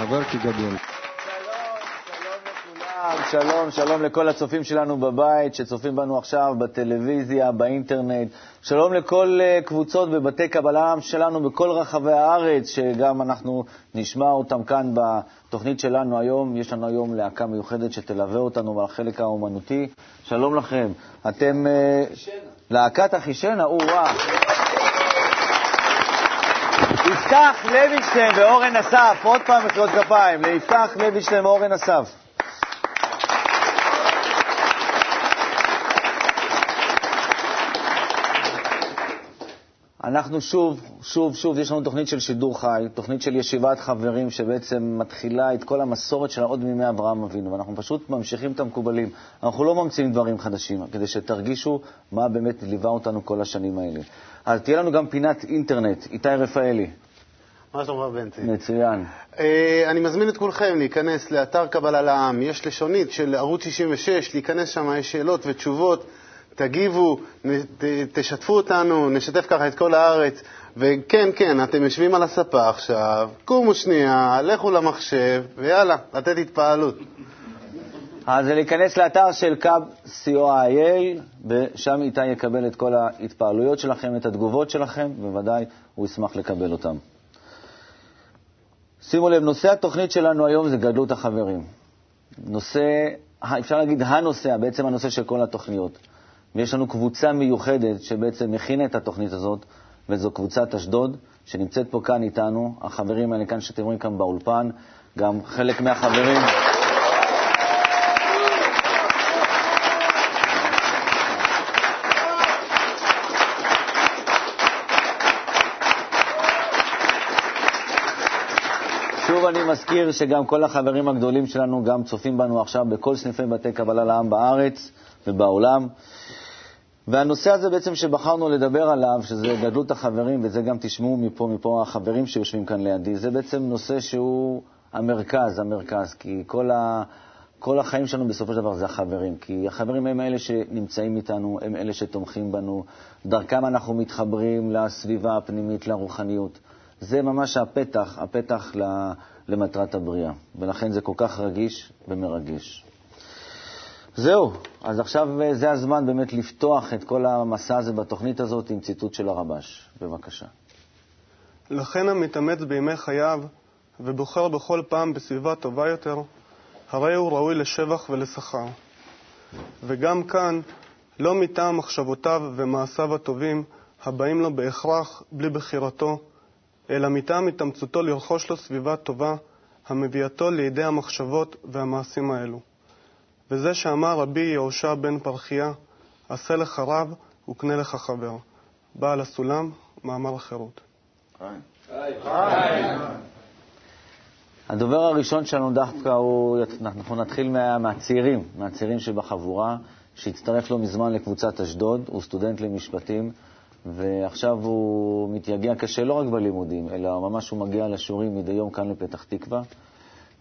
חבר כגדול. שלום, שלום לכל הצופים שלנו בבית, שצופים בנו עכשיו בטלוויזיה, באינטרנט. שלום לכל אה, קבוצות בבתי קבלה שלנו בכל רחבי הארץ, שגם אנחנו נשמע אותם כאן בתוכנית שלנו היום. יש לנו היום להקה מיוחדת שתלווה אותנו בחלק האומנותי. שלום לכם. אתם... אה, להקת אחישנה, או-אה. יפתח לוינשטיין ואורן אסף, עוד פעם מחיאות כפיים, ליפתח לוינשטיין ואורן אסף. אנחנו שוב, שוב, שוב, יש לנו תוכנית של שידור חי, תוכנית של ישיבת חברים שבעצם מתחילה את כל המסורת שלה עוד מימי אברהם אבינו, ואנחנו פשוט ממשיכים את המקובלים. אנחנו לא ממציאים דברים חדשים, כדי שתרגישו מה באמת ליווה אותנו כל השנים האלה. אז תהיה לנו גם פינת אינטרנט. איתי רפאלי. מה שלומך, בנצי? מצוין. Uh, אני מזמין את כולכם להיכנס לאתר קבלה לעם. יש לשונית של ערוץ 66, להיכנס שם, יש שאלות ותשובות. תגיבו, תשתפו אותנו, נשתף ככה את כל הארץ. וכן, כן, אתם יושבים על הספה עכשיו, קומו שנייה, לכו למחשב, ויאללה, לתת התפעלות. אז זה להיכנס לאתר של קאב co.il, ושם איתי יקבל את כל ההתפעלויות שלכם, את התגובות שלכם, בוודאי הוא ישמח לקבל אותן. שימו לב, נושא התוכנית שלנו היום זה גדלות החברים. נושא, אפשר להגיד הנושא, בעצם הנושא של כל התוכניות. ויש לנו קבוצה מיוחדת שבעצם מכינה את התוכנית הזאת, וזו קבוצת אשדוד, שנמצאת פה כאן איתנו. החברים האלה כאן שאתם רואים כאן באולפן, גם חלק מהחברים... שוב אני מזכיר שגם כל החברים הגדולים שלנו גם צופים בנו עכשיו בכל סניפי בתי קבלה לעם בארץ ובעולם. והנושא הזה בעצם שבחרנו לדבר עליו, שזה גדלות החברים, וזה גם תשמעו מפה, מפה החברים שיושבים כאן לידי, זה בעצם נושא שהוא המרכז, המרכז, כי כל, ה, כל החיים שלנו בסופו של דבר זה החברים, כי החברים הם אלה שנמצאים איתנו, הם אלה שתומכים בנו, דרכם אנחנו מתחברים לסביבה הפנימית, לרוחניות. זה ממש הפתח, הפתח למטרת הבריאה, ולכן זה כל כך רגיש ומרגש. זהו, אז עכשיו אה, זה הזמן באמת לפתוח את כל המסע הזה בתוכנית הזאת עם ציטוט של הרבש. בבקשה. לכן המתאמץ בימי חייו ובוחר בכל פעם בסביבה טובה יותר, הרי הוא ראוי לשבח ולשכר. וגם כאן, לא מטעם מחשבותיו ומעשיו הטובים הבאים לו בהכרח בלי בחירתו, אלא מטעם התאמצותו לרכוש לו סביבה טובה המביאתו לידי המחשבות והמעשים האלו. וזה שאמר רבי יהושע בן פרחיה, עשה לך רב וקנה לך חבר. בעל הסולם, מאמר החירות. הדובר הראשון שלנו דווקא הוא, אנחנו נתחיל מה, מהצעירים, מהצעירים שבחבורה, שהצטרף לא מזמן לקבוצת אשדוד, הוא סטודנט למשפטים, ועכשיו הוא מתייגע קשה לא רק בלימודים, אלא ממש הוא מגיע לשיעורים מדי יום כאן לפתח תקווה.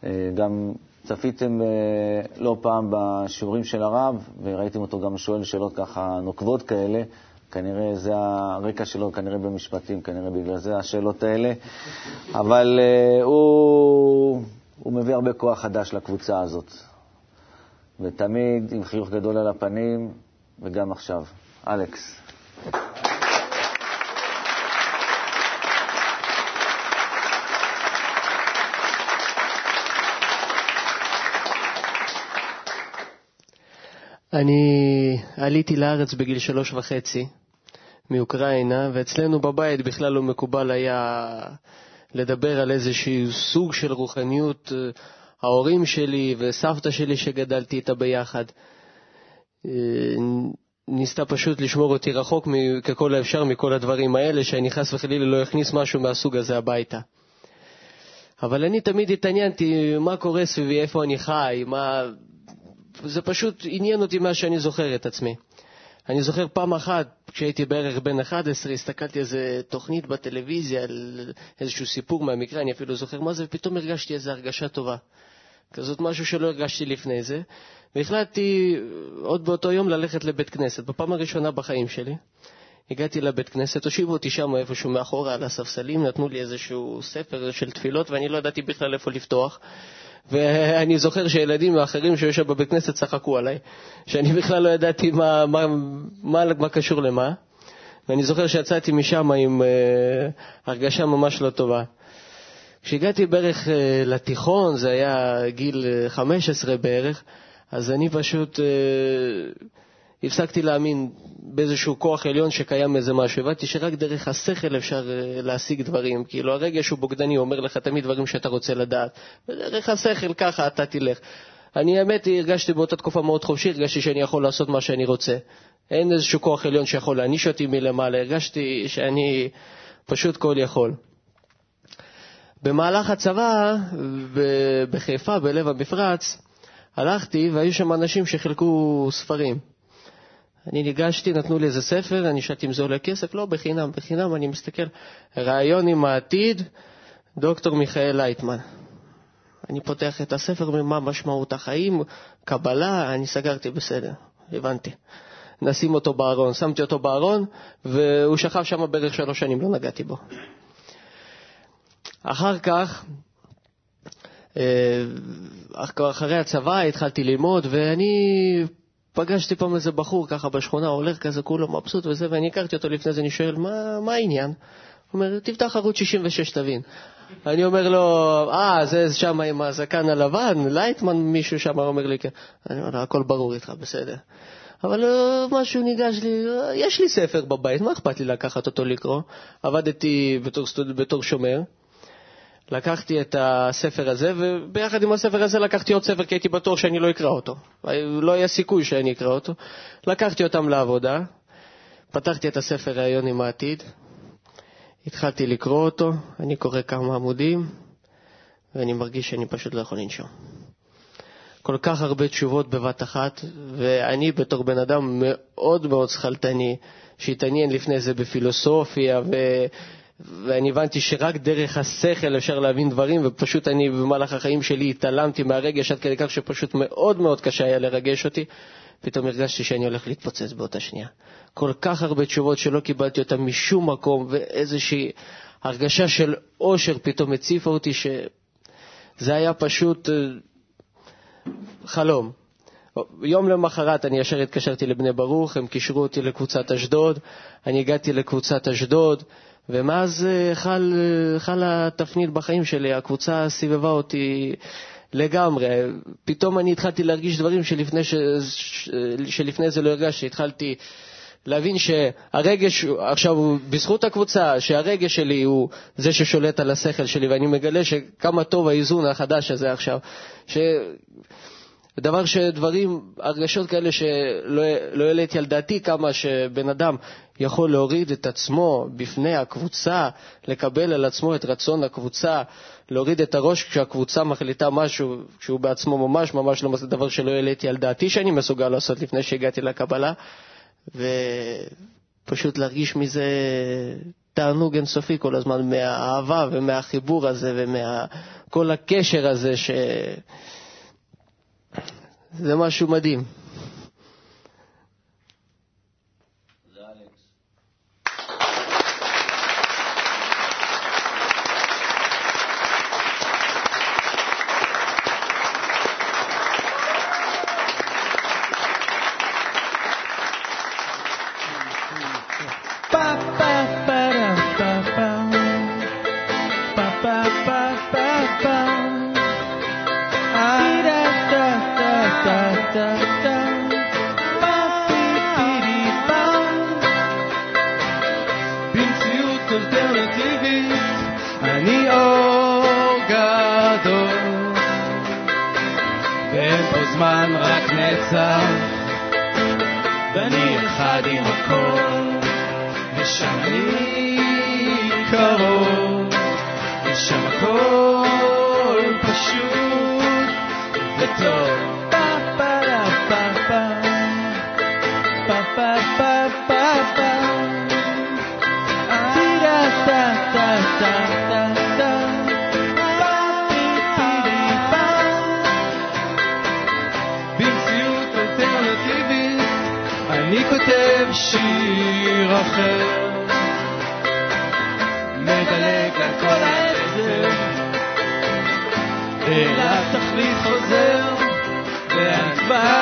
אה, גם צפיתם אה, לא פעם בשיעורים של הרב, וראיתם אותו גם שואל שאלות ככה נוקבות כאלה. כנראה זה הרקע שלו, כנראה במשפטים, כנראה בגלל זה השאלות האלה. אבל uh, הוא, הוא מביא הרבה כוח חדש לקבוצה הזאת. ותמיד עם חיוך גדול על הפנים, וגם עכשיו. אלכס. אני עליתי לארץ בגיל שלוש וחצי מאוקראינה, ואצלנו בבית בכלל לא מקובל היה לדבר על איזשהו סוג של רוחניות. ההורים שלי וסבתא שלי שגדלתי איתה ביחד אה, ניסתה פשוט לשמור אותי רחוק ככל האפשר מכל הדברים האלה, שאני חס וחלילה לא אכניס משהו מהסוג הזה הביתה. אבל אני תמיד התעניינתי מה קורה סביבי, איפה אני חי, מה, זה פשוט עניין אותי מה שאני זוכר את עצמי. אני זוכר פעם אחת, כשהייתי בערך בן 11, הסתכלתי איזה תוכנית בטלוויזיה על איזשהו סיפור מהמקרה, אני אפילו זוכר מה זה, ופתאום הרגשתי איזו הרגשה טובה. כזאת משהו שלא הרגשתי לפני זה, והחלטתי עוד באותו יום ללכת לבית כנסת, בפעם הראשונה בחיים שלי. הגעתי לבית כנסת, הושיבו אותי שם איפשהו מאחורה על הספסלים, נתנו לי איזשהו ספר של תפילות ואני לא ידעתי בכלל איפה לפתוח. ואני זוכר שילדים האחרים שהיו שם בבית כנסת צחקו עליי, שאני בכלל לא ידעתי מה, מה, מה, מה קשור למה. ואני זוכר שיצאתי משם עם uh, הרגשה ממש לא טובה. כשהגעתי בערך uh, לתיכון, זה היה גיל 15 בערך, אז אני פשוט uh, הפסקתי להאמין באיזשהו כוח עליון שקיים איזה משהו. הבנתי שרק דרך השכל אפשר uh, להשיג דברים. כאילו הרגש הוא בוגדני, אומר לך תמיד דברים שאתה רוצה לדעת. ודרך השכל ככה אתה תלך. אני האמת הרגשתי באותה תקופה מאוד חופשי, הרגשתי שאני יכול לעשות מה שאני רוצה. אין איזשהו כוח עליון שיכול להעניש אותי מלמעלה, הרגשתי שאני פשוט כל יכול. במהלך הצבא, בחיפה, בלב המפרץ, הלכתי והיו שם אנשים שחילקו ספרים. אני ניגשתי, נתנו לי איזה ספר, אני שאלתי אם זה עולה כסף, לא, בחינם, בחינם, אני מסתכל, רעיון עם העתיד, דוקטור מיכאל לייטמן. אני פותח את הספר, מה משמעות החיים, קבלה, אני סגרתי בסדר, הבנתי. נשים אותו בארון. שמתי אותו בארון, והוא שכב שם בערך שלוש שנים, לא נגעתי בו. אחר כך, אה, אחרי הצבא התחלתי ללמוד, ואני פגשתי פעם איזה בחור ככה בשכונה, הולך כזה כולו מבסוט וזה, ואני הכרתי אותו לפני זה, אני שואל, מה, מה העניין? הוא אומר, תפתח ערוץ 66, תבין. אני אומר לו, אה, זה שם עם הזקן הלבן, לייטמן, מישהו שם אומר לי, כן. אני אומר הכל ברור איתך, בסדר. אבל אה, משהו ניגש לי, אה, יש לי ספר בבית, מה אכפת לי לקחת אותו לקרוא? עבדתי בתור. בתור שומר, לקחתי את הספר הזה, וביחד עם הספר הזה לקחתי עוד ספר כי הייתי בטוח שאני לא אקרא אותו. לא היה סיכוי שאני אקרא אותו. לקחתי אותם לעבודה, פתחתי את הספר ראיון עם העתיד, התחלתי לקרוא אותו, אני קורא כמה עמודים, ואני מרגיש שאני פשוט לא יכול לנשום. כל כך הרבה תשובות בבת אחת, ואני בתור בן אדם מאוד מאוד שכלתני, שהתעניין לפני זה בפילוסופיה, ו... ואני הבנתי שרק דרך השכל אפשר להבין דברים, ופשוט אני במהלך החיים שלי התעלמתי מהרגש עד כדי כך שפשוט מאוד מאוד קשה היה לרגש אותי. פתאום הרגשתי שאני הולך להתפוצץ באותה שנייה. כל כך הרבה תשובות שלא קיבלתי אותן משום מקום, ואיזושהי הרגשה של אושר פתאום הציפה אותי, שזה היה פשוט אה, חלום. יום למחרת אני ישר התקשרתי לבני ברוך, הם קישרו אותי לקבוצת אשדוד, אני הגעתי לקבוצת אשדוד, ומאז אה, חל, אה, חל התפנית בחיים שלי, הקבוצה סובבה אותי לגמרי. פתאום אני התחלתי להרגיש דברים שלפני, ש... שלפני זה לא הרגשתי, התחלתי להבין שהרגש, עכשיו, בזכות הקבוצה, שהרגש שלי הוא זה ששולט על השכל שלי, ואני מגלה שכמה טוב האיזון החדש הזה עכשיו. ש... דבר שדברים, הרגשות כאלה שלא לא העליתי על דעתי כמה שבן אדם יכול להוריד את עצמו בפני הקבוצה, לקבל על עצמו את רצון הקבוצה, להוריד את הראש כשהקבוצה מחליטה משהו שהוא בעצמו ממש ממש לא דבר שלא העליתי על דעתי שאני מסוגל לעשות לפני שהגעתי לקבלה, ופשוט להרגיש מזה תענוג אינסופי כל הזמן מהאהבה ומהחיבור הזה ומכל הקשר הזה ש... זה משהו מדהים. זמן רק נצח, ואני אחד עם הכל, ושם אני קרוב, ושם הכל פשוט. וטוב. שיר אחר, מדלג על כל העצב, אל התכלית חוזר, ואני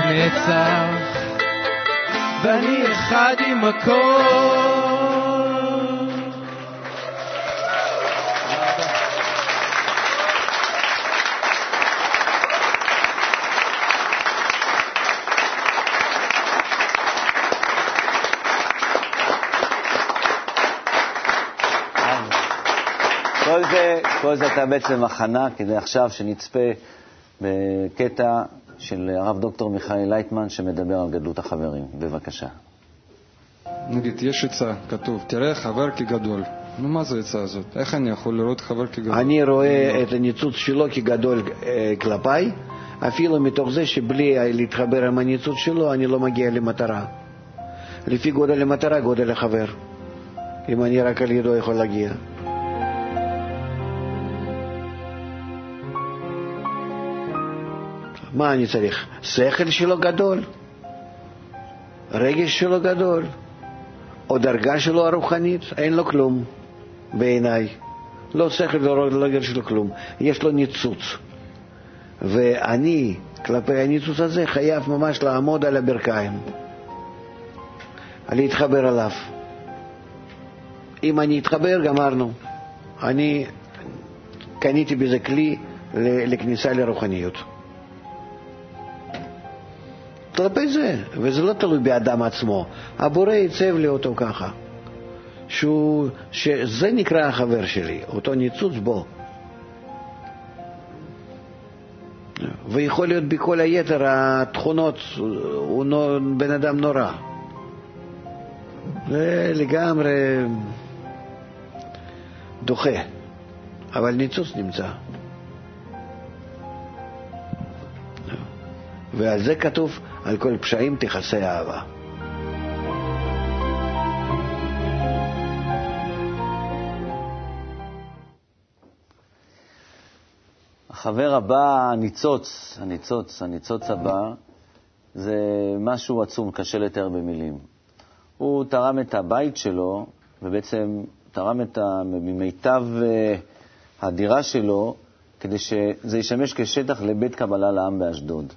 נצח ואני אחד עם הכל. כל זה, כל זה הייתה בעצם הכנה כדי עכשיו שנצפה בקטע של הרב דוקטור מיכאל לייטמן שמדבר על גדלות החברים. בבקשה. נגיד, יש עצה, כתוב, תראה חבר כגדול. נו, מה זה העצה הזאת? איך אני יכול לראות חבר כגדול? אני רואה את הניצוץ שלו כגדול אה, כלפיי, אפילו מתוך זה שבלי להתחבר עם הניצוץ שלו אני לא מגיע למטרה. לפי גודל המטרה, גודל החבר. אם אני רק על ידו יכול להגיע. מה אני צריך? שכל שלו גדול, רגש שלו גדול, או דרגה שלו הרוחנית, אין לו כלום בעיניי. לא שכל ולא רגש שלו כלום. יש לו ניצוץ. ואני, כלפי הניצוץ הזה, חייב ממש לעמוד על הברכיים, להתחבר אליו. אם אני אתחבר, גמרנו. אני קניתי בזה כלי לכניסה לרוחניות. כלפי זה, וזה לא תלוי באדם עצמו. הבורא עיצב לי אותו ככה, שהוא, שזה נקרא החבר שלי, אותו ניצוץ בו. ויכול להיות בכל היתר התכונות, הוא בן אדם נורא. זה לגמרי דוחה, אבל ניצוץ נמצא. ועל זה כתוב, על כל פשעים תכסה אהבה. החבר הבא, הניצוץ, הניצוץ, הניצוץ הבא, זה משהו עצום, קשה לתאר במילים. הוא תרם את הבית שלו, ובעצם תרם את ה... ממיטב אה, הדירה שלו, כדי שזה ישמש כשטח לבית קבלה לעם באשדוד.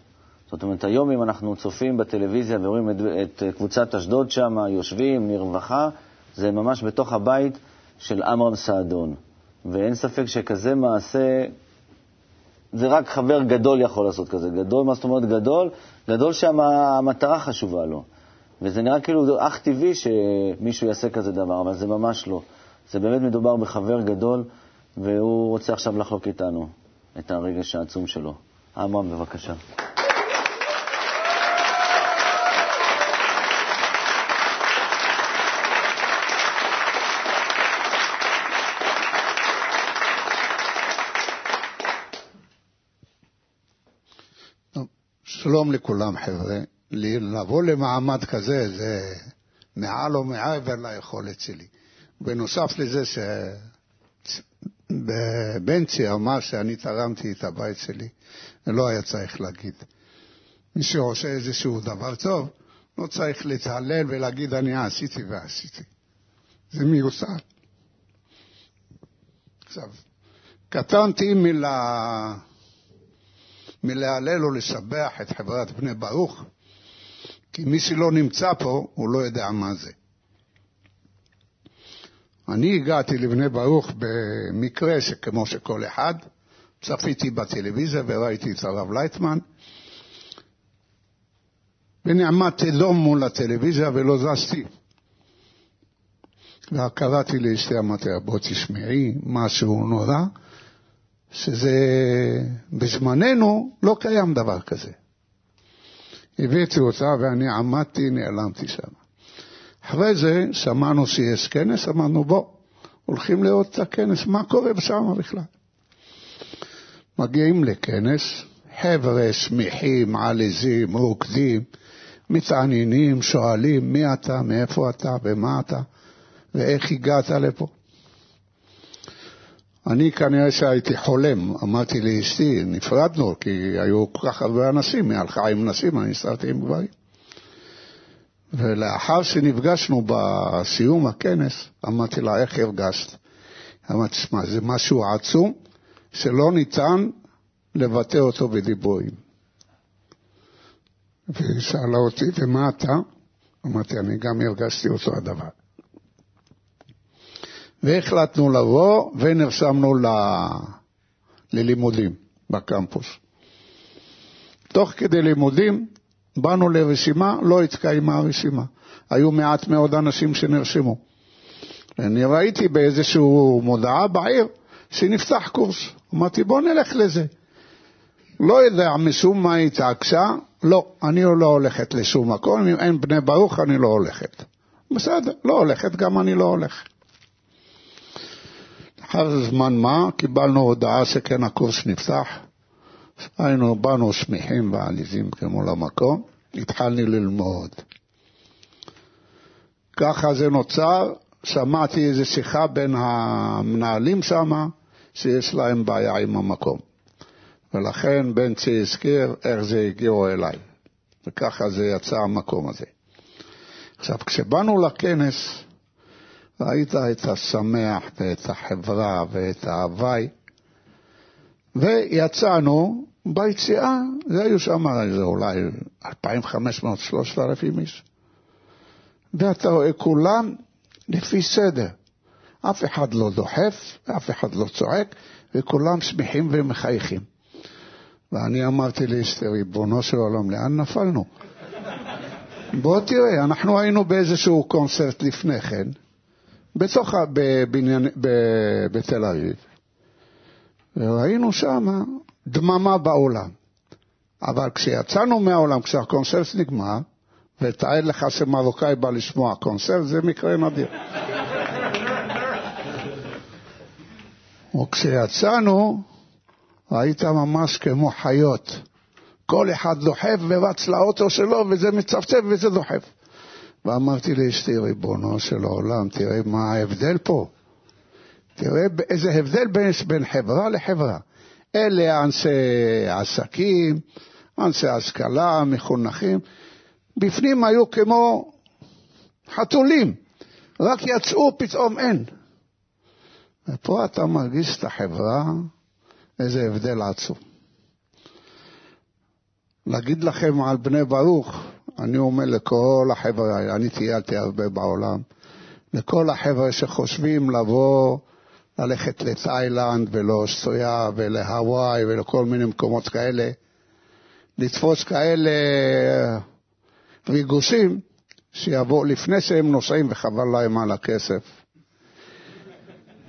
זאת אומרת, היום אם אנחנו צופים בטלוויזיה ורואים את, את קבוצת אשדוד שם, יושבים, מרווחה, זה ממש בתוך הבית של עמרם סעדון. ואין ספק שכזה מעשה, זה רק חבר גדול יכול לעשות כזה. גדול, מה זאת אומרת גדול? גדול שהמטרה חשובה לו. וזה נראה כאילו אך טבעי שמישהו יעשה כזה דבר, אבל זה ממש לא. זה באמת מדובר בחבר גדול, והוא רוצה עכשיו לחלוק איתנו את הרגש העצום שלו. עמרם, בבקשה. שלום לכולם, חבר'ה. לבוא למעמד כזה זה מעל או מעבר ליכולת שלי. בנוסף לזה שבנצי אמר שאני תרמתי את הבית שלי, לא היה צריך להגיד. מי שעושה איזשהו דבר טוב, לא צריך להתהלל ולהגיד אני עשיתי ועשיתי. זה מיוסר. עכשיו, קטנתי מלה... מלהלל או לשבח את חברת בני ברוך, כי מי שלא נמצא פה, הוא לא יודע מה זה. אני הגעתי לבני ברוך במקרה שכמו שכל אחד, צפיתי בטלוויזיה וראיתי את הרב לייטמן, ונעמדתי דום מול הטלוויזיה ולא זזתי. וקראתי לאשתי, אמרתי לה, בוא תשמעי משהו נורא, שזה בזמננו לא קיים דבר כזה. הבאתי אותה ואני עמדתי, נעלמתי שם. אחרי זה שמענו שיש כנס, אמרנו בוא, הולכים לראות את הכנס, מה קורה שם בכלל. מגיעים לכנס, חבר'ה שמחים, עליזים, רוקדים, מתעניינים, שואלים מי אתה, מאיפה אתה, ומה אתה, ואיך הגעת לפה. אני כנראה שהייתי חולם, אמרתי לאשתי, נפרדנו, כי היו כל כך הרבה אנשים, הלכה עם נשים, אני נסעתי עם גברים. ולאחר שנפגשנו בסיום הכנס, אמרתי לה, איך הרגשת? אמרתי, שמע, זה משהו עצום שלא ניתן לבטא אותו בדיבורים. והיא שאלה אותי, ומה אתה? אמרתי, אני גם הרגשתי אותו הדבר. והחלטנו לבוא ונרשמנו ל... ללימודים בקמפוס. תוך כדי לימודים באנו לרשימה, לא התקיימה הרשימה. היו מעט מאוד אנשים שנרשמו. אני ראיתי באיזושהי מודעה בעיר שנפתח קורס. אמרתי, בוא נלך לזה. לא יודע, משום מה התעקשה, לא, אני לא הולכת לשום מקום, אם אין בני ברוך אני לא הולכת. בסדר, לא הולכת, גם אני לא הולך. אחר זמן מה קיבלנו הודעה שכן הקורס נפתח, היינו, באנו שמחים ועליזים כמו למקום, התחלנו ללמוד. ככה זה נוצר, שמעתי איזו שיחה בין המנהלים שם, שיש להם בעיה עם המקום. ולכן בנצי הזכיר איך זה הגיעו אליי, וככה זה יצא המקום הזה. עכשיו, כשבאנו לכנס, ראית את השמח ואת החברה ואת ההוואי, ויצאנו, ביציאה, זה היו שם זה אולי 2,500-3,000 איש. ואתה רואה כולם לפי סדר. אף אחד לא דוחף, אף אחד לא צועק, וכולם שמחים ומחייכים. ואני אמרתי לאשתי, ריבונו של עולם, לאן נפלנו? בוא תראה, אנחנו היינו באיזשהו קונצרט לפני כן, בתוך, בבניין, בתל אביב, וראינו שם דממה בעולם. אבל כשיצאנו מהעולם, כשהקונצרט נגמר, ותאר לך שמרוקאי בא לשמוע קונצרט, זה מקרה נדיר. וכשיצאנו, היית ממש כמו חיות. כל אחד דוחף ורץ לאוטו שלו, וזה מצפצף וזה דוחף. ואמרתי לאשתי, ריבונו של העולם, תראה מה ההבדל פה. תראה איזה הבדל בין, בין חברה לחברה. אלה אנשי עסקים, אנשי השכלה, מחונכים. בפנים היו כמו חתולים, רק יצאו, פתאום אין. ופה אתה מרגיש את החברה, איזה הבדל עצום. להגיד לכם על בני ברוך, אני אומר לכל החבר'ה, אני טיילתי הרבה בעולם, לכל החבר'ה שחושבים לבוא, ללכת לתאילנד ולאוסטריה ולהוואי ולכל מיני מקומות כאלה, לתפוס כאלה ריגושים, שיבואו לפני שהם נוסעים וחבל להם על הכסף.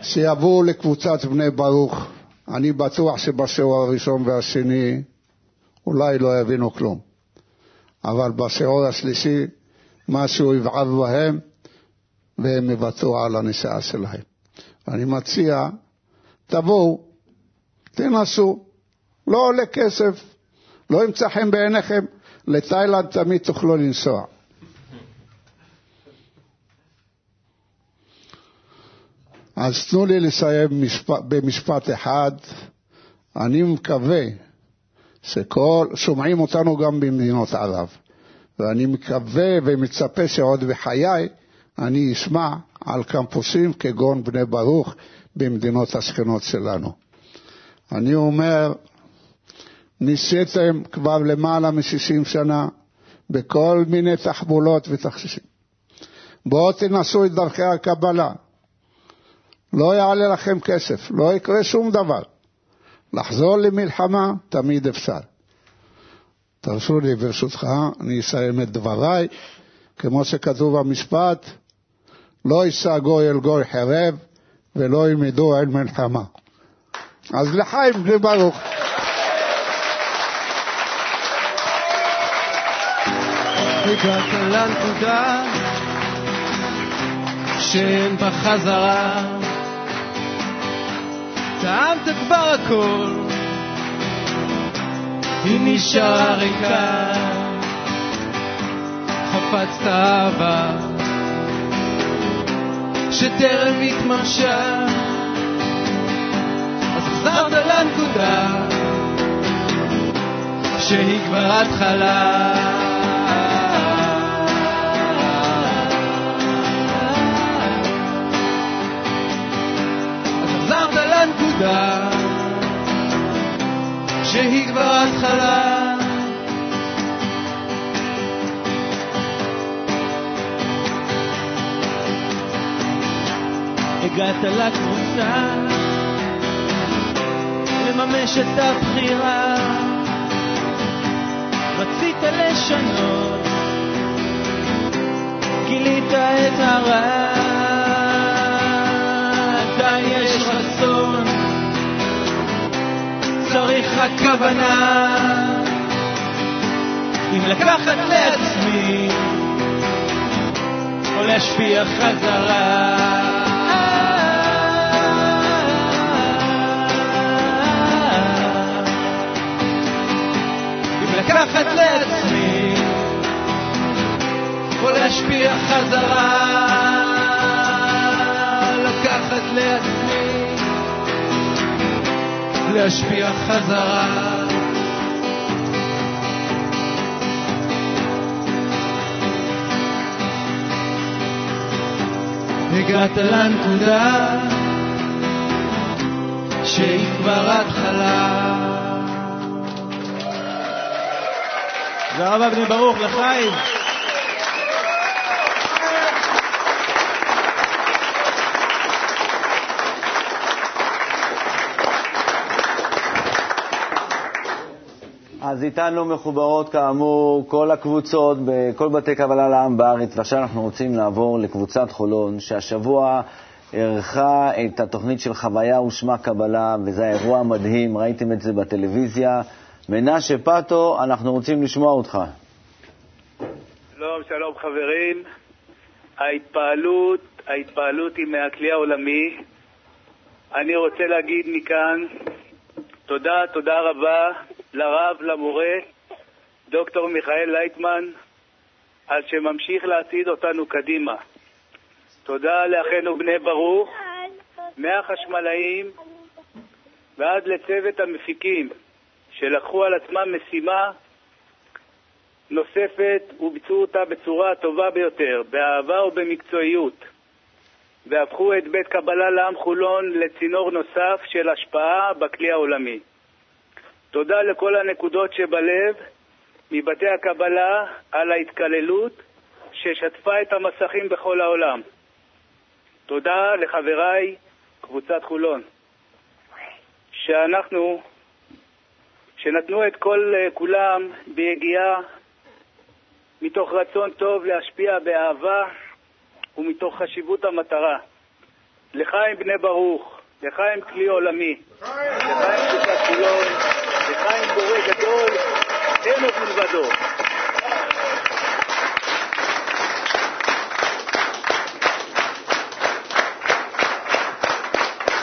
שיבואו לקבוצת בני ברוך. אני בטוח שבשיעור הראשון והשני אולי לא יבינו כלום, אבל בשיעור השלישי משהו יבער בהם והם יוותרו על הנסיעה שלהם. אני מציע, תבואו, תנסו, לא עולה כסף, לא ימצא חן בעיניכם, לתאילנד תמיד תוכלו לנסוע. אז תנו לי לסיים משפט, במשפט אחד. אני מקווה שכל, שומעים אותנו גם במדינות ערב, ואני מקווה ומצפה שעוד בחיי אני אשמע על קמפוסים כגון בני ברוך במדינות השכנות שלנו. אני אומר, ניסיתם כבר למעלה מ-60 שנה בכל מיני תחבולות ותכשישים. בואו תנסו את דרכי הקבלה. לא יעלה לכם כסף, לא יקרה שום דבר. לחזור למלחמה תמיד אפשר. תרשו לי, ברשותך, אני אסיים את דבריי, כמו שכתוב במשפט, לא יישא גוי אל גוי חרב ולא ילמדו אל מלחמה. אז לחיים בני ברוך. הגעת לנקודה שאין בה חזרה טעמת כבר הכל. היא נשארה ריקה חפצת אהבה. שטרם התממשה אז חזרת לנקודה שהיא כבר התחלה לנקודה שהיא כבר התחלה. הגעת לקבוצה לממש את הבחירה. רצית לשנות גילית את הרע צריך רק כוונה אם לקחת לעצמי או להשפיע חזרה. אם לקחת לעצמי או להשפיע חזרה. לקחת לעצמי להשפיע חזרה הגעת לנקודה שהיא כבר התחלה. תודה רבה בני ברוך לחיים. אז איתנו מחוברות כאמור כל הקבוצות בכל בתי קבלה לעם בארץ, ועכשיו אנחנו רוצים לעבור לקבוצת חולון, שהשבוע אירחה את התוכנית של חוויה ושמה קבלה, וזה היה אירוע מדהים, ראיתם את זה בטלוויזיה. מנשה פטו, אנחנו רוצים לשמוע אותך. שלום, שלום חברים. ההתפעלות, ההתפעלות היא מהכלי העולמי. אני רוצה להגיד מכאן תודה, תודה רבה לרב, למורה, דוקטור מיכאל לייטמן, על שממשיך להצעיד אותנו קדימה. תודה לאחינו בני ברוך, מהחשמלאים ועד לצוות המפיקים, שלקחו על עצמם משימה נוספת וביצעו אותה בצורה הטובה ביותר, באהבה ובמקצועיות, והפכו את בית קבלה לעם חולון לצינור נוסף של השפעה בכלי העולמי. תודה לכל הנקודות שבלב מבתי הקבלה על ההתקללות ששטפה את המסכים בכל העולם. תודה לחבריי, קבוצת חולון, שאנחנו, שנתנו את כל כולם ביגיעה, מתוך רצון טוב להשפיע באהבה ומתוך חשיבות המטרה. לחיים בני ברוך, לחיים כלי עולמי, לחיים קבוצת חולון, לחיים בורא גדול, אין עוד מלבדו.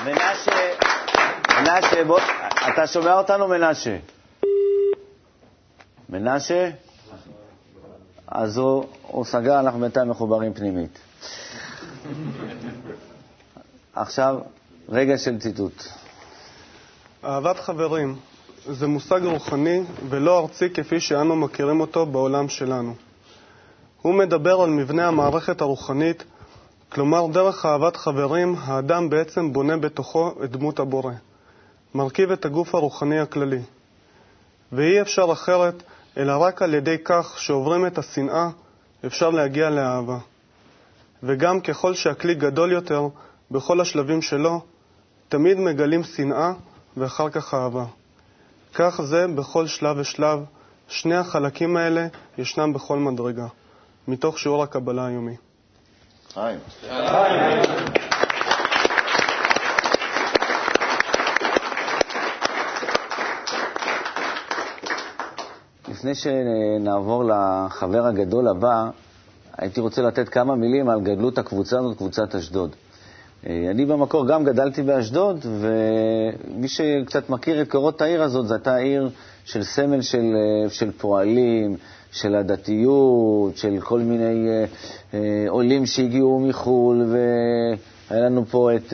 מנשה, מנשה, בוא, אתה שומע אותנו, מנשה? מנשה? אז הוא, הוא סגר, אנחנו בינתיים מחוברים פנימית. עכשיו, רגע של ציטוט. אהבת חברים זה מושג רוחני ולא ארצי כפי שאנו מכירים אותו בעולם שלנו. הוא מדבר על מבנה המערכת הרוחנית, כלומר דרך אהבת חברים האדם בעצם בונה בתוכו את דמות הבורא, מרכיב את הגוף הרוחני הכללי. ואי אפשר אחרת אלא רק על ידי כך שעוברים את השנאה אפשר להגיע לאהבה. וגם ככל שהכלי גדול יותר בכל השלבים שלו, תמיד מגלים שנאה ואחר כך אהבה. כך זה בכל שלב ושלב, שני החלקים האלה ישנם בכל מדרגה, מתוך שיעור הקבלה היומי. חיים. לפני שנעבור לחבר הגדול הבא, הייתי רוצה לתת כמה מילים על גדלות הקבוצה הזאת, קבוצת אשדוד. אה, אני במקור גם גדלתי באשדוד, ומי שקצת מכיר את קורות העיר הזאת, זו הייתה עיר של סמל של, אה, של פועלים, של הדתיות, של כל מיני אה, עולים שהגיעו מחו"ל, והיה לנו פה את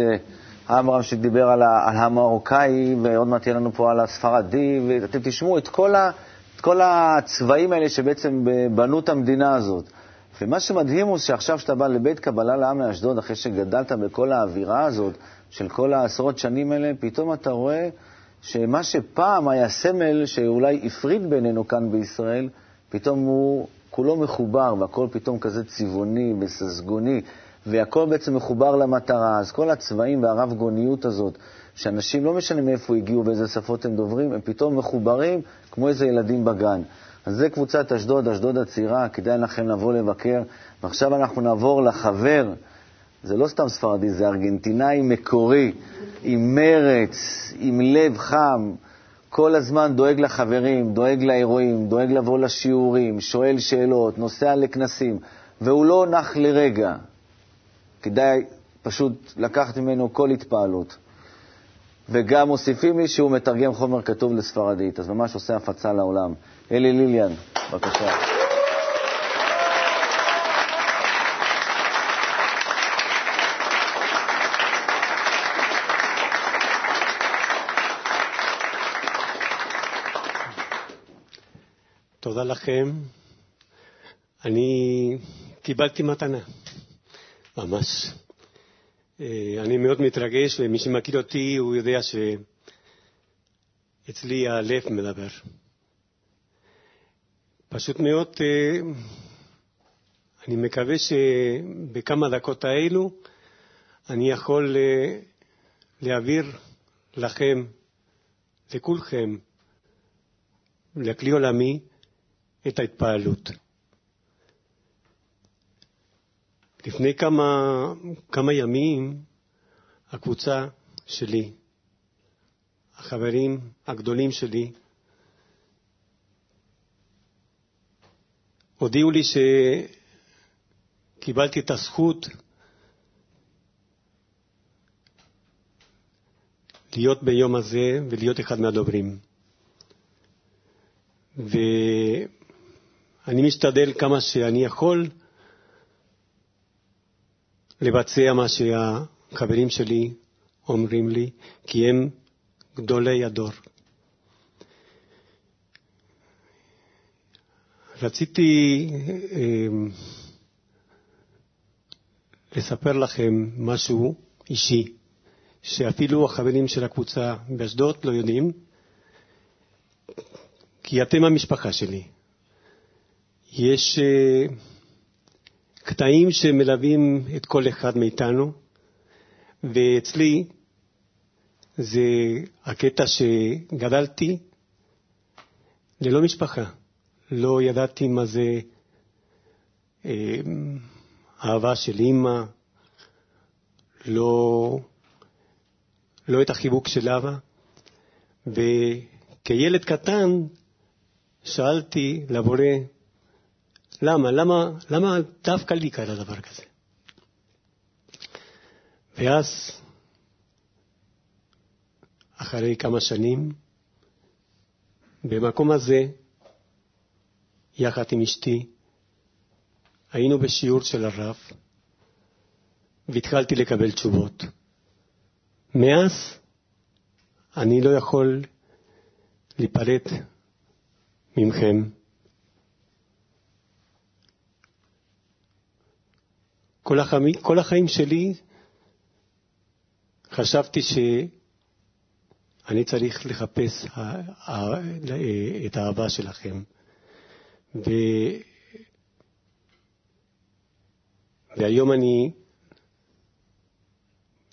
עמרם שדיבר על המרוקאי, ועוד מעט יהיה לנו פה על הספרדי, ואתם תשמעו את כל, ה, את כל הצבעים האלה שבעצם בנו את המדינה הזאת. ומה שמדהים הוא שעכשיו שאתה בא לבית קבלה לעם מאשדוד, אחרי שגדלת בכל האווירה הזאת של כל העשרות שנים האלה, פתאום אתה רואה שמה שפעם היה סמל שאולי הפריד בינינו כאן בישראל, פתאום הוא כולו מחובר, והכל פתאום כזה צבעוני וססגוני, והכל בעצם מחובר למטרה. אז כל הצבעים והרב גוניות הזאת, שאנשים, לא משנה מאיפה הגיעו ואיזה שפות הם דוברים, הם פתאום מחוברים כמו איזה ילדים בגן. אז זה קבוצת אשדוד, אשדוד הצעירה, כדאי לכם לבוא לבקר. ועכשיו אנחנו נעבור לחבר, זה לא סתם ספרדי, זה ארגנטינאי מקורי, עם מרץ, עם לב חם, כל הזמן דואג לחברים, דואג לאירועים, דואג לבוא לשיעורים, שואל שאלות, נוסע לכנסים, והוא לא נח לרגע. כדאי פשוט לקחת ממנו כל התפעלות. וגם מוסיפים לי שהוא מתרגם חומר כתוב לספרדית, אז ממש עושה הפצה לעולם. אלי ליליאן, בבקשה. תודה לכם. אני קיבלתי מתנה, ממש. אה, אני מאוד מתרגש, ומי שמכיר אותי, הוא יודע שאצלי הלב מדבר. פשוט מאוד, אה, אני מקווה שבכמה דקות האלו אני יכול אה, להעביר לכם, לכולכם, לכלי עולמי, את ההתפעלות. לפני כמה, כמה ימים הקבוצה שלי, החברים הגדולים שלי, הודיעו לי שקיבלתי את הזכות להיות ביום הזה ולהיות אחד מהדוברים. ו... אני משתדל כמה שאני יכול לבצע מה שהחברים שלי אומרים לי, כי הם גדולי הדור. רציתי אה, לספר לכם משהו אישי, שאפילו החברים של הקבוצה באשדוד לא יודעים, כי אתם המשפחה שלי. יש uh, קטעים שמלווים את כל אחד מאיתנו, ואצלי זה הקטע שגדלתי ללא משפחה. לא ידעתי מה זה אה, אהבה של אימא, לא, לא את החיבוק של אבא. וכילד קטן שאלתי לבורא, למה? למה, למה דווקא לי קרה דבר כזה? ואז, אחרי כמה שנים, במקום הזה, יחד עם אשתי, היינו בשיעור של הרב, והתחלתי לקבל תשובות. מאז אני לא יכול להיפרד ממכם. כל החיים, כל החיים שלי חשבתי שאני צריך לחפש את האהבה שלכם. ו... והיום אני,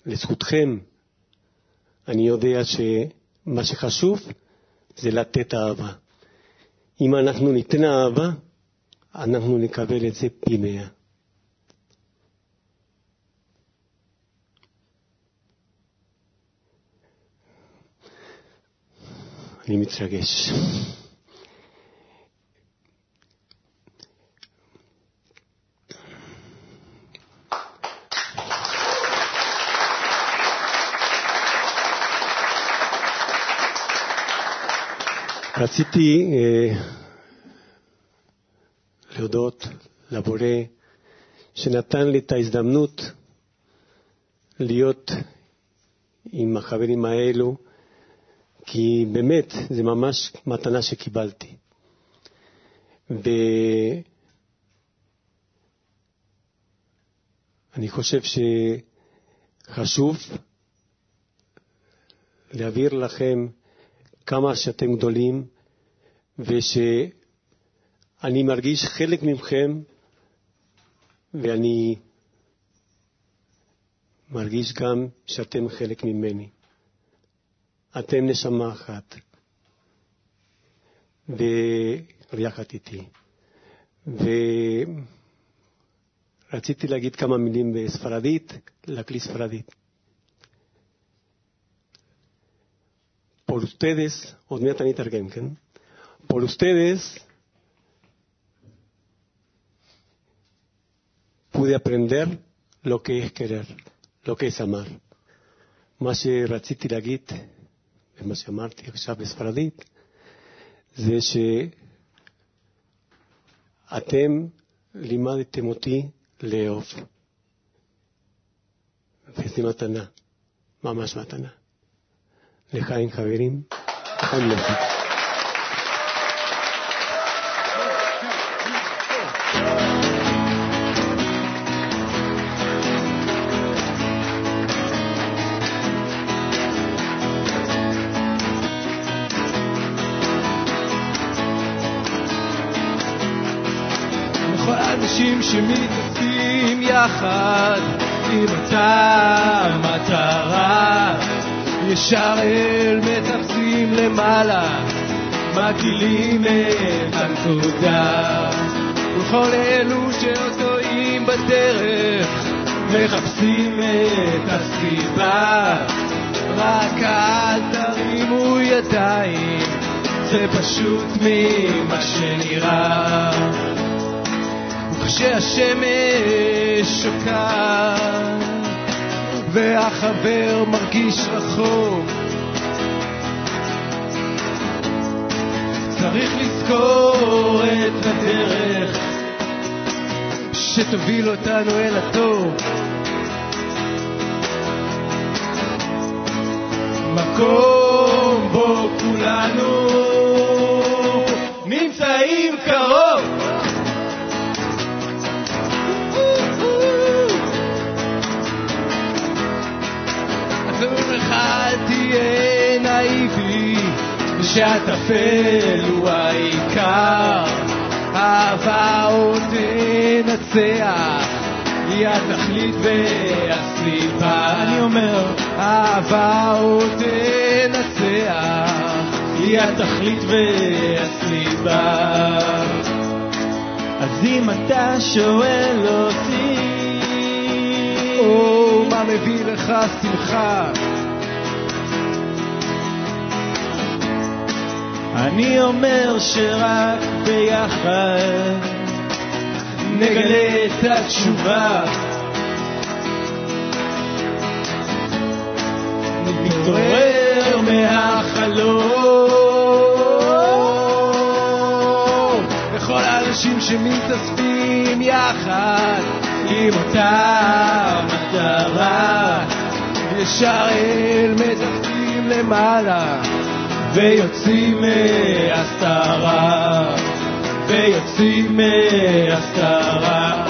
לזכותכם, אני יודע שמה שחשוב זה לתת אהבה. אם אנחנו ניתן אהבה, אנחנו נקבל את זה פי מאה. אני מתרגש. רציתי אה, להודות לבורא שנתן לי את ההזדמנות להיות עם החברים האלו, כי באמת, זה ממש מתנה שקיבלתי. ואני חושב שחשוב להעביר לכם כמה שאתם גדולים, ושאני מרגיש חלק מכם, ואני מרגיש גם שאתם חלק ממני. אתם נשמה אחת, ויחד איתי. ורציתי להגיד כמה מילים בספרדית, לכלי ספרדית. por ustedes, עוד מעט אני אתרגם, כן? por ustedes pude aprender lo que es querer, lo que es amar. מה שרציתי להגיד, ומה שאמרתי עכשיו בספרדית, זה שאתם לימדתם אותי לאהוב. וזו מתנה, ממש מתנה. לחיים חברים, חיים לכם. יחד עם אותה מטרה ישר אל מטפסים למעלה מגדילים את הנקודה. וכל אלו שעוד טועים בדרך מחפשים את הסיבה. רק אל תרימו ידיים זה פשוט ממה שנראה וכשהשמש שוקעת והחבר מרגיש רחוק. צריך לזכור את הדרך שתוביל אותנו אל הטוב. מקום בו כולנו שהטפל הוא העיקר. אהבה עוד תנצח היא התכלית והסיבה אני אומר אהבה עוד תנצח היא התכלית והסיבה אז אם אתה שואל אותי או מה מביא לך שמחה אני אומר שרק ביחד נגלה את התשובה. נתעורר מהחלום. לכל האנשים שמתאספים יחד עם אותה מטרה ישר אל מתחתים למעלה ויוצאים מהסתרה. ויוצאים מהסתרה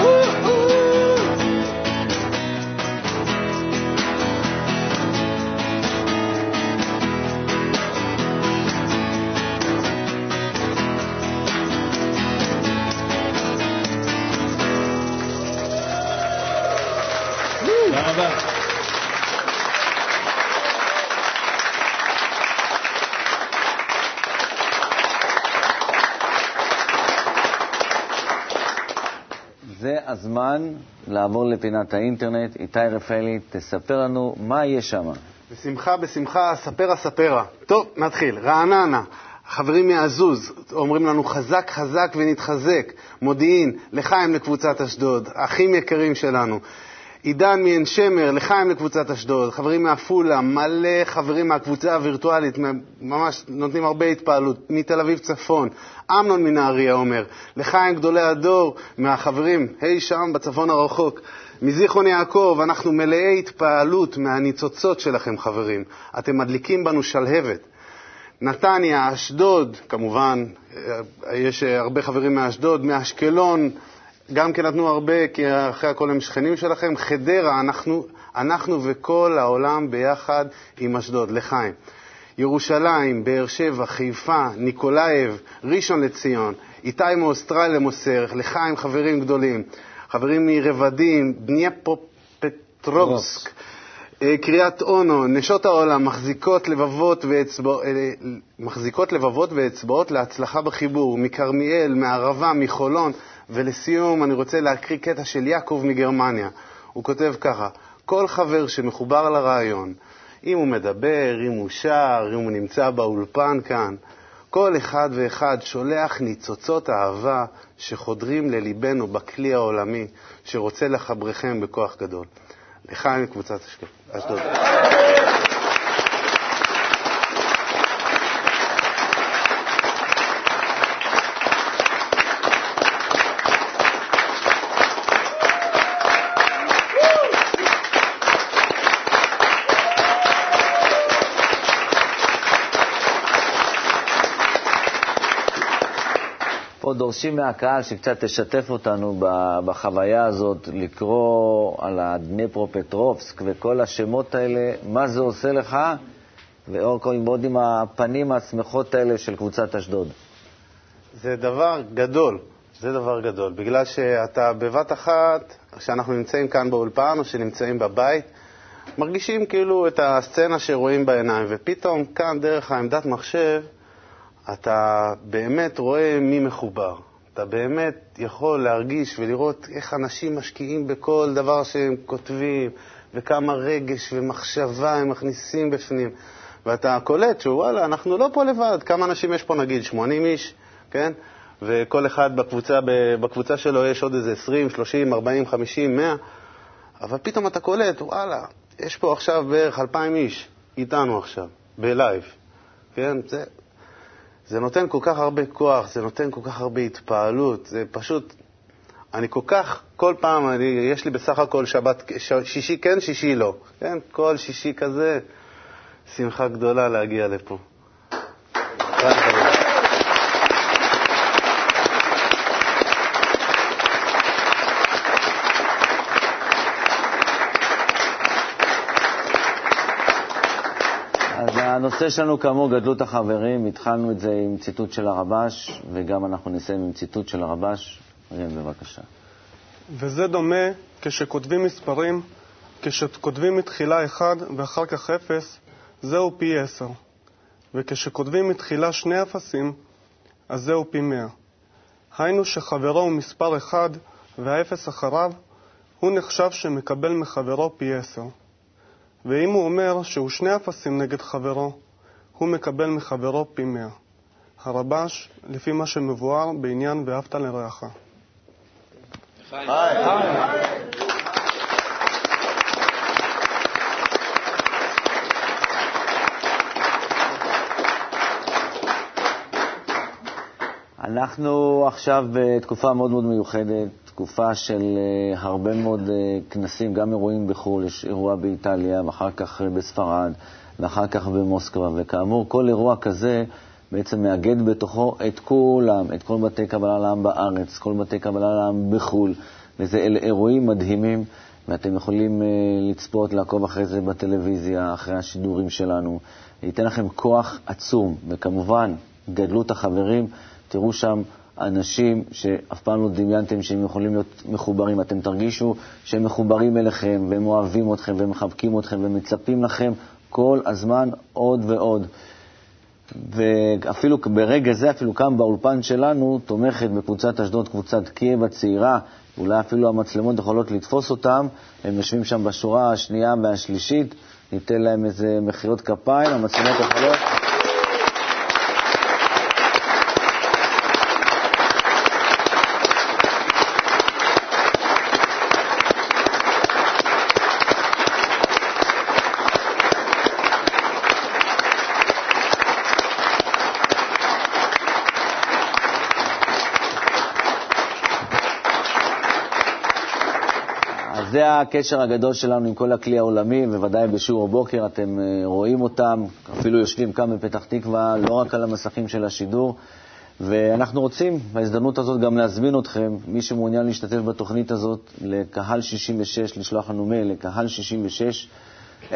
הזמן לעבור לפינת האינטרנט. איתי רפאלי, תספר לנו מה יש שם. בשמחה, בשמחה, ספרה ספרה. טוב, נתחיל. רעננה, חברים מהזוז אומרים לנו חזק חזק ונתחזק. מודיעין, לחיים לקבוצת אשדוד, אחים יקרים שלנו. עידן מעין שמר, לחיים לקבוצת אשדוד, חברים מעפולה, מלא חברים מהקבוצה הווירטואלית, ממש נותנים הרבה התפעלות, מתל אביב צפון, אמנון מנהריה אומר, לחיים גדולי הדור, מהחברים, היי שם בצפון הרחוק, מזיכרון יעקב, אנחנו מלאי התפעלות מהניצוצות שלכם, חברים. אתם מדליקים בנו שלהבת. נתניה, אשדוד, כמובן, יש הרבה חברים מאשדוד, מאשקלון, גם כן נתנו הרבה, כי אחרי הכל הם שכנים שלכם. חדרה, אנחנו, אנחנו וכל העולם ביחד עם אשדוד, לחיים. ירושלים, באר שבע, חיפה, ניקולאייב, ראשון לציון, איתי מאוסטרליה מוסר, לחיים חברים גדולים, חברים מרבדים, דניפרופטרובסק, אה, קריית אונו, נשות העולם, מחזיקות לבבות, ואצבע, אה, מחזיקות לבבות ואצבעות להצלחה בחיבור, מכרמיאל, מערבה, מחולון, ולסיום אני רוצה להקריא קטע של יעקב מגרמניה. הוא כותב ככה: כל חבר שמחובר לרעיון, אם הוא מדבר, אם הוא שר, אם הוא נמצא באולפן כאן, כל אחד ואחד שולח ניצוצות אהבה שחודרים לליבנו בכלי העולמי, שרוצה לחברכם בכוח גדול. לחיים מקבוצת אשדוד. דורשים מהקהל שקצת תשתף אותנו בחוויה הזאת, לקרוא על הדניפרופטרובסק וכל השמות האלה, מה זה עושה לך, ועוד עם הפנים השמחות האלה של קבוצת אשדוד. זה דבר גדול, זה דבר גדול, בגלל שאתה בבת אחת, כשאנחנו נמצאים כאן באולפן או שנמצאים בבית, מרגישים כאילו את הסצנה שרואים בעיניים, ופתאום כאן, דרך העמדת מחשב, אתה באמת רואה מי מחובר. אתה באמת יכול להרגיש ולראות איך אנשים משקיעים בכל דבר שהם כותבים, וכמה רגש ומחשבה הם מכניסים בפנים. ואתה קולט שוואלה, אנחנו לא פה לבד. כמה אנשים יש פה, נגיד, 80 איש, כן? וכל אחד בקבוצה, בקבוצה שלו יש עוד איזה 20, 30, 40, 50, 100, אבל פתאום אתה קולט, וואלה, יש פה עכשיו בערך 2,000 איש איתנו עכשיו, בלייב, כן? זה, זה נותן כל כך הרבה כוח, זה נותן כל כך הרבה התפעלות, זה פשוט... אני כל כך, כל פעם, אני, יש לי בסך הכל שבת, ש, שישי כן, שישי לא. כן, כל שישי כזה, שמחה גדולה להגיע לפה. הנושא שלנו, כאמור, גדלות החברים. התחלנו את זה עם ציטוט של הרבש, וגם אנחנו נסיים עם ציטוט של הרבש. ראם, בבקשה. וזה דומה כשכותבים מספרים, כשכותבים מתחילה אחד ואחר כך אפס, זהו פי עשר. וכשכותבים מתחילה שני אפסים, אז זהו פי מאה. היינו שחברו הוא מספר אחד והאפס אחריו, הוא נחשב שמקבל מחברו פי עשר. ואם הוא אומר שהוא שני אפסים נגד חברו, הוא מקבל מחברו פי מאה. הרבש, לפי מה שמבואר בעניין ואהבת לרעך. אנחנו עכשיו בתקופה מאוד מאוד מיוחדת, תקופה של אה, הרבה מאוד אה, כנסים, גם אירועים בחו"ל, יש אירוע באיטליה, ואחר כך אה, בספרד, ואחר כך במוסקבה, וכאמור, כל אירוע כזה בעצם מאגד בתוכו את כולם, את כל בתי קבלה לעם בארץ, כל בתי קבלה לעם בחו"ל, וזה אירועים מדהימים, ואתם יכולים לצפות, לעקוב אחרי זה בטלוויזיה, אחרי השידורים שלנו. ייתן לכם כוח עצום, וכמובן, גדלות החברים, תראו שם אנשים שאף פעם לא דמיינתם שהם יכולים להיות מחוברים. אתם תרגישו שהם מחוברים אליכם, והם אוהבים אתכם, והם מחבקים אתכם, ומצפים לכם כל הזמן עוד ועוד. ואפילו ברגע זה, אפילו כאן באולפן שלנו, תומכת בקבוצת אשדוד, קבוצת קייב הצעירה, אולי אפילו המצלמות יכולות לתפוס אותם, הם יושבים שם בשורה השנייה והשלישית, ניתן להם איזה מחיאות כפיים, המצלמות יכולות... הקשר הגדול שלנו עם כל הכלי העולמי, בוודאי בשיעור הבוקר אתם אה, רואים אותם, אפילו יושבים כאן בפתח תקווה, לא רק על המסכים של השידור. ואנחנו רוצים בהזדמנות הזאת גם להזמין אתכם, מי שמעוניין להשתתף בתוכנית הזאת, לקהל 66, לשלוח לנו מייל לקהל 66,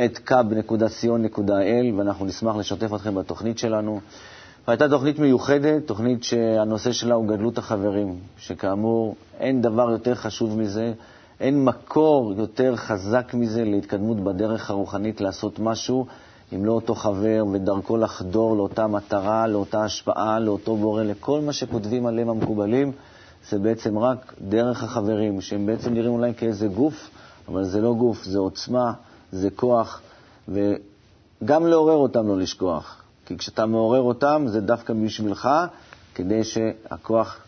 את kab.co.il, ואנחנו נשמח לשתף אתכם בתוכנית שלנו. והייתה תוכנית מיוחדת, תוכנית שהנושא שלה הוא גדלות החברים, שכאמור, אין דבר יותר חשוב מזה, אין מקור יותר חזק מזה להתקדמות בדרך הרוחנית לעשות משהו, אם לא אותו חבר, ודרכו לחדור לאותה מטרה, לאותה השפעה, לאותו בורא, לכל מה שכותבים עליהם המקובלים, זה בעצם רק דרך החברים, שהם בעצם נראים אולי כאיזה גוף, אבל זה לא גוף, זה עוצמה, זה כוח, וגם לעורר אותם לא לשכוח. כי כשאתה מעורר אותם, זה דווקא בשבילך, כדי שהכוח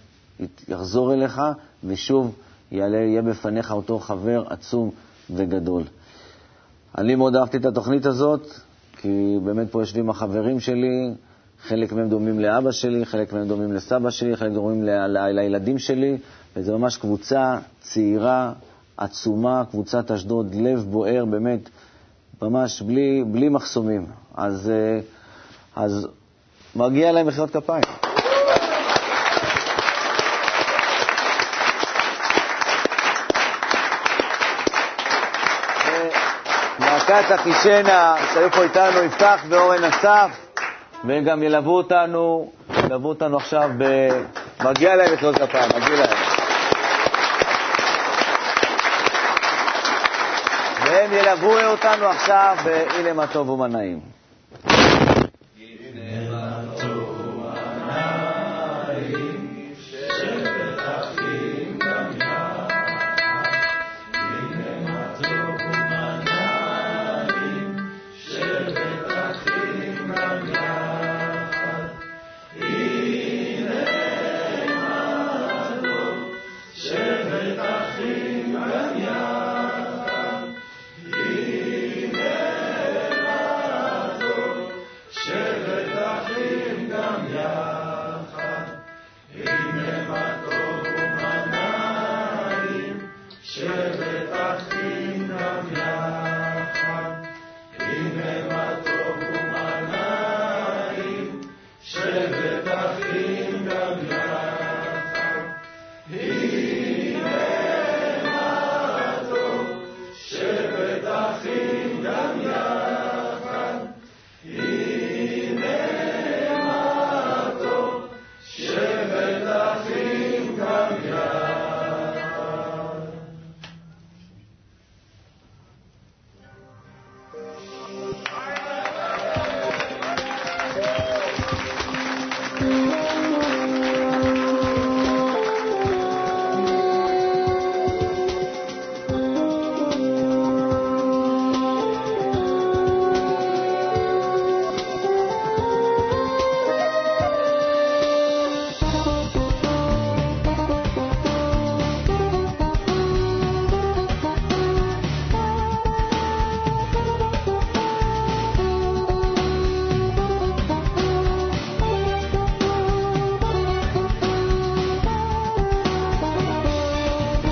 יחזור אליך, ושוב יעלה, יהיה בפניך אותו חבר עצום וגדול. אני מאוד אהבתי את התוכנית הזאת, כי באמת פה יושבים החברים שלי, חלק מהם דומים לאבא שלי, חלק מהם דומים לסבא שלי, חלק דומים ל- ל- לילדים שלי, וזה ממש קבוצה צעירה, עצומה, קבוצת אשדוד, לב בוער, באמת, ממש בלי, בלי מחסומים. אז, אה, אז מגיע להם מחיאות כפיים. להקת אחישנה, שהיו פה איתנו, יפתח ואורן אסף, והם גם ילוו אותנו, ילוו אותנו עכשיו ב... מגיע להם מחיאות כפיים, מגיע להם. והם ילוו אותנו עכשיו ב"הנה מה טוב ומה נעים".